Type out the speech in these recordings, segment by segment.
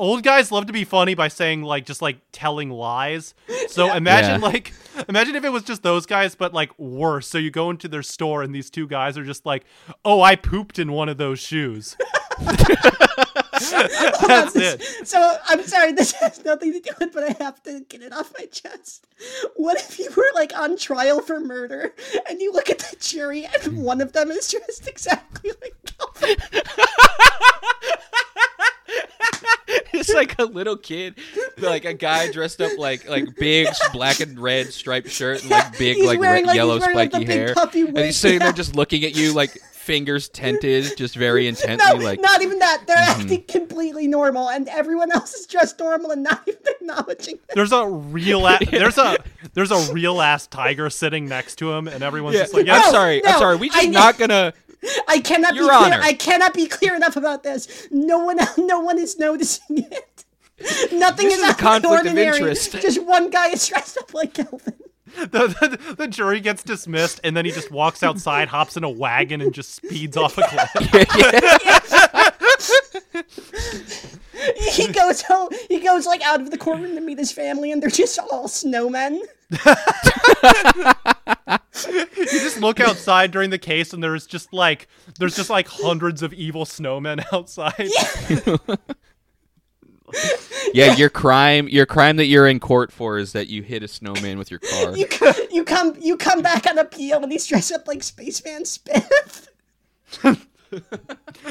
old guys love to be funny by saying like just like telling lies. So imagine Yeah. like imagine if it was just those guys, but like worse. So you go into their store and these two guys are just like, "Oh, I pooped in one of those shoes." Oh, That's it. So I'm sorry, this has nothing to do with, but I have to get it off my chest. What if you were like on trial for murder and you look at the jury and one of them is dressed exactly like Calvin? It's like a little kid, like a guy dressed up like like big black and red striped shirt and like big like wearing, red, like, yellow wearing, spiky big hair, and he's sitting there just looking at you like fingers tented, just very No, like not even that. They're Mm-hmm. acting completely normal, and everyone else is dressed normal and not even acknowledging it. There's a real a- there's a there's a real ass tiger sitting next to him, and everyone's Yeah. just like, yeah, I'm sorry. no, I'm sorry. We I just know- not gonna. I cannot Your be clear. I cannot be clear enough about this. No one, no one is noticing it. Nothing This is, is a conflict of interest. Just one guy is dressed up like Calvin. the, the, the jury gets dismissed, and then he just walks outside, hops in a wagon, and just speeds off a cliff. He goes home. He goes like out of the courtroom to meet his family, and they're just all snowmen. You just look outside during the case, and there's just like there's just like hundreds of evil snowmen outside. Yeah, yeah, your crime, your crime that you're in court for is that you hit a snowman with your car. You, c- you come, you come back on appeal, and he's dressed up like Spaceman Spiff.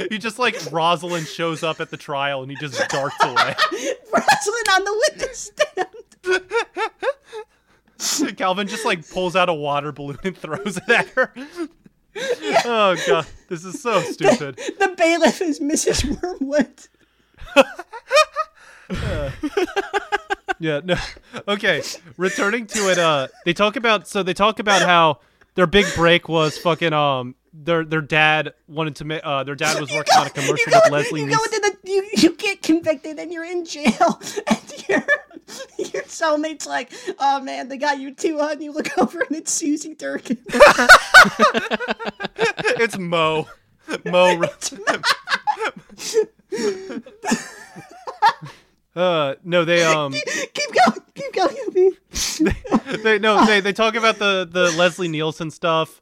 He just like Rosalyn shows up at the trial, and he just darts away. Wrestling on the witness stand. Calvin just like pulls out a water balloon and throws it at her. Oh god, this is so stupid. The bailiff is Mrs. Wormwood. Yeah, no. Okay, returning to it. Uh, they talk about so they talk about how their big break was fucking um their their dad wanted to make uh their dad was working on a commercial go, with Leslie you go into the you, you get convicted and you're in jail and cellmate's like, oh man, they got you too on. You look over and it's Susie Durkin. It's Moe. Moe. uh, no, they um, keep going, keep going, Abby. they no, they they talk about the the Leslie Nielsen stuff.